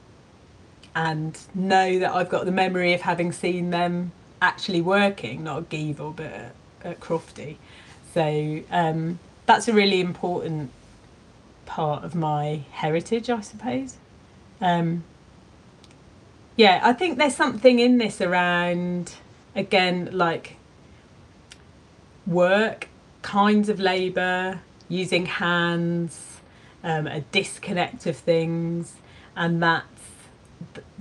and know that I've got the memory of having seen them actually working, not at Geevor but at, at Crofty. So um, that's a really important part of my heritage, I suppose. Um, yeah, I think there's something in this around, again, like work, kinds of labour, using hands, um, a disconnect of things, and that's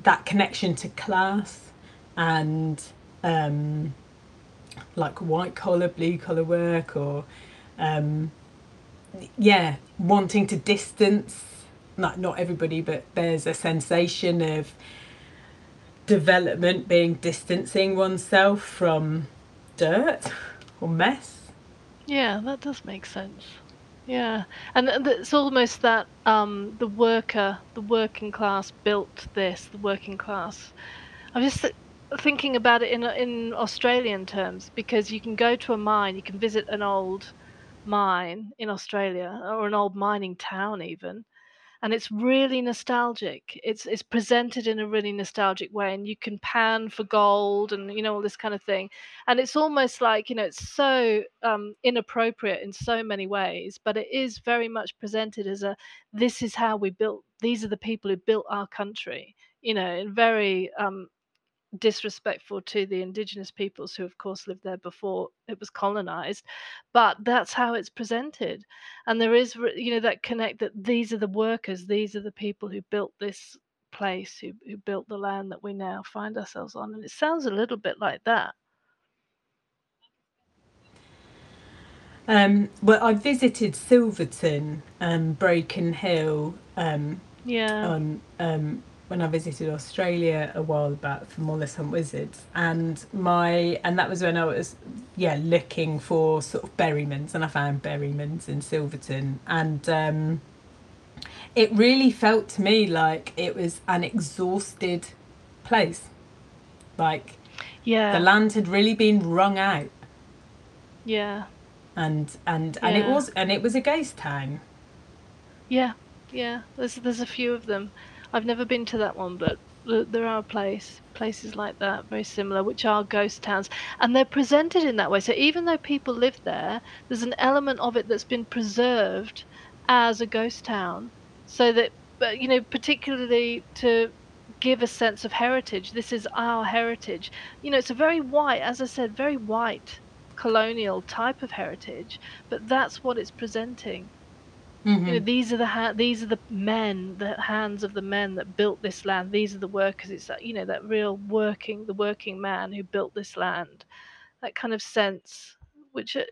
that connection to class and um, like white collar, blue collar work, or um, yeah, wanting to distance. Not not everybody, but there's a sensation of development being distancing oneself from dirt or mess. Yeah, that does make sense. Yeah, and it's almost that um, the worker, the working class built this. The working class. I'm just thinking about it in in Australian terms because you can go to a mine, you can visit an old mine in Australia or an old mining town even, and it's really nostalgic. It's it's presented in a really nostalgic way, and you can pan for gold and you know all this kind of thing, and it's almost like you know it's so um, inappropriate in so many ways, but it is very much presented as a this is how we built. These are the people who built our country. You know, in very um, disrespectful to the indigenous peoples who of course lived there before it was colonized but that's how it's presented. And there is you know that connect that these are the workers these are the people who built this place who, who built the land that we now find ourselves on and it sounds a little bit like that. Um, well i visited silverton and broken hill um, yeah. on um, when I visited Australia a while back for Mollus Hunt Wizards, and my and that was when I was yeah looking for sort of Berrymans, and I found Berrymans in Silverton, and um, it really felt to me like it was an exhausted place, like yeah the land had really been wrung out. Yeah. And and and yeah. it was and it was a ghost town. Yeah, yeah. There's there's a few of them. I've never been to that one, but there are place places like that, very similar, which are ghost towns, and they're presented in that way. So even though people live there, there's an element of it that's been preserved as a ghost town, so that you know, particularly to give a sense of heritage. This is our heritage. You know, it's a very white, as I said, very white colonial type of heritage, but that's what it's presenting. Mm-hmm. You know, these are the ha- these are the men, the hands of the men that built this land. These are the workers. It's that you know that real working, the working man who built this land. That kind of sense, which uh,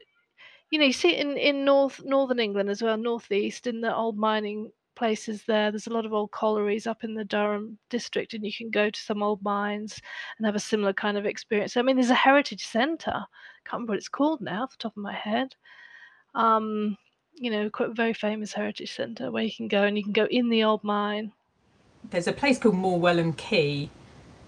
you know, you see in in North Northern England as well, Northeast in the old mining places there. There's a lot of old collieries up in the Durham district, and you can go to some old mines and have a similar kind of experience. I mean, there's a heritage centre. Can't remember what it's called now, off the top of my head. Um, you know, quite very famous heritage centre where you can go and you can go in the old mine. There's a place called Morwellham Quay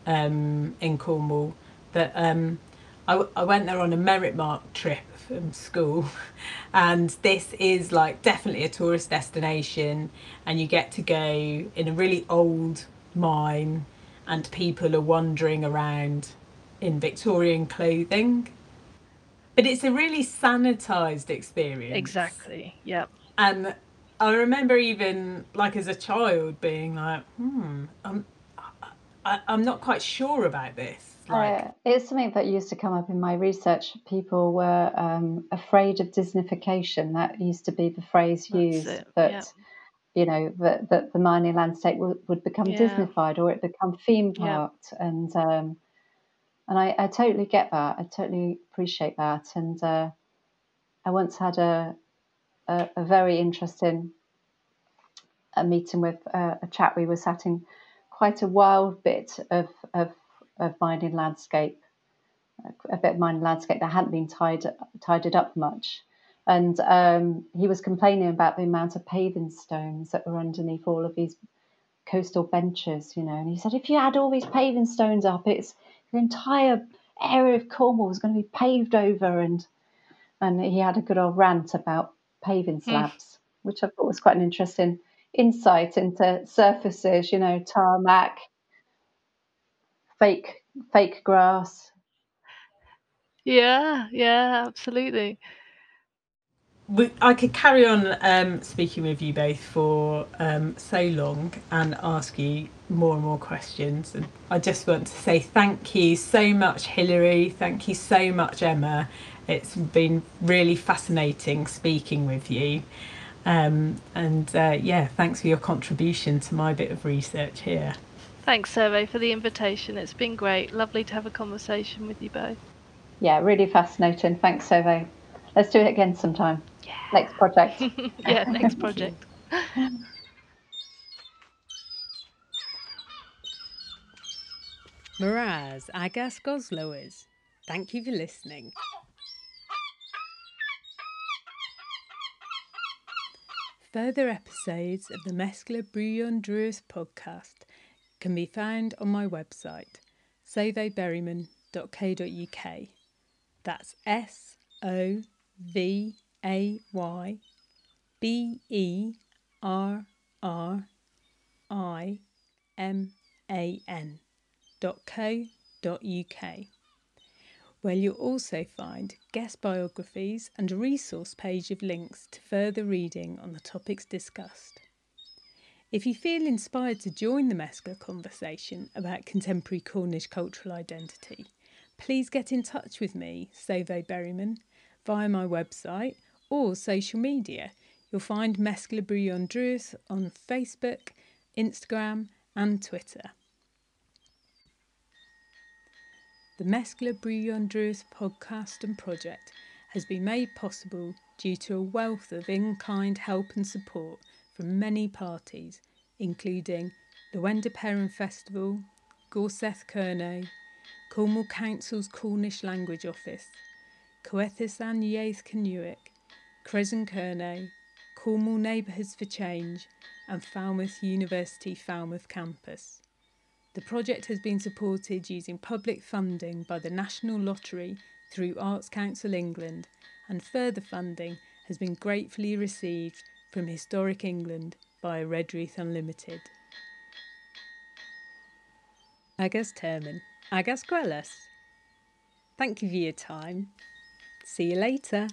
um, in Cornwall that um, I, I went there on a merit mark trip from school, and this is like definitely a tourist destination, and you get to go in a really old mine, and people are wandering around in Victorian clothing but it's a really sanitized experience. Exactly. Yeah. And I remember even like as a child being like, hmm, I'm, I, I'm not quite sure about this. like? Uh, it's something that used to come up in my research. People were um, afraid of Disneyfication. That used to be the phrase used it, that yeah. you know that, that the mining landscape would, would become Yeah. Disneyfied or it become theme Yeah. And um, and I, I totally get that. I totally appreciate that. And uh, I once had a a, a very interesting a meeting with uh, a chap. We were sat in quite a wild bit of of, of mining landscape, a bit of mining landscape that hadn't been tied tidied up much. And um, he was complaining about the amount of paving stones that were underneath all of these coastal benches, you know. And he said, if you add all these paving stones up, it's the entire area of Cornwall was going to be paved over. And and he had a good old rant about paving slabs, which I thought was quite an interesting insight into surfaces, you know, tarmac, fake fake grass. Yeah, yeah, absolutely. we, I could carry on um, speaking with you both for um, so long and ask you more and more questions. And I just want to say thank you so much, Hilary. Thank you so much, Emma. It's been really fascinating speaking with you. Um, and uh, yeah, thanks for your contribution to my bit of research here. Thanks, Sovay, for the invitation. It's been great. Lovely to have a conversation with you both. Yeah, really fascinating. Thanks, Sovay. Let's do it again sometime. Yeah. Next project. yeah, next project. Miraz Agas Goslowers, thank you for listening. Further episodes of the Meskla Brewyon Drudh podcast can be found on my website, sovayberriman.co.uk. That's S O V A Y B E R R I M A N www.ecosystemscience.co.uk, where you'll also find guest biographies and a resource page of links to further reading on the topics discussed. If you feel inspired to join the Meskla conversation about contemporary Cornish cultural identity, please get in touch with me, Sovay Berriman, via my website or social media. You'll find Meskla Brewyon Drudh on Facebook, Instagram, and Twitter. The Meskla Brewyon Drudh podcast and project has been made possible due to a wealth of in kind help and support from many parties, including the Lowender Peran Festival, Gorseth Kerno, Cornwall Council's Cornish Language Office, Coethisan Yaeth Canuic, Kresen Kernow, Cornwall Neighbourhoods for Change, and Falmouth University Falmouth Campus. The project has been supported using public funding by the National Lottery through Arts Council England, and further funding has been gratefully received from Historic England by Redruth Unlimited. Agas Terman, Agas Quellas. Thank you for your time. See you later.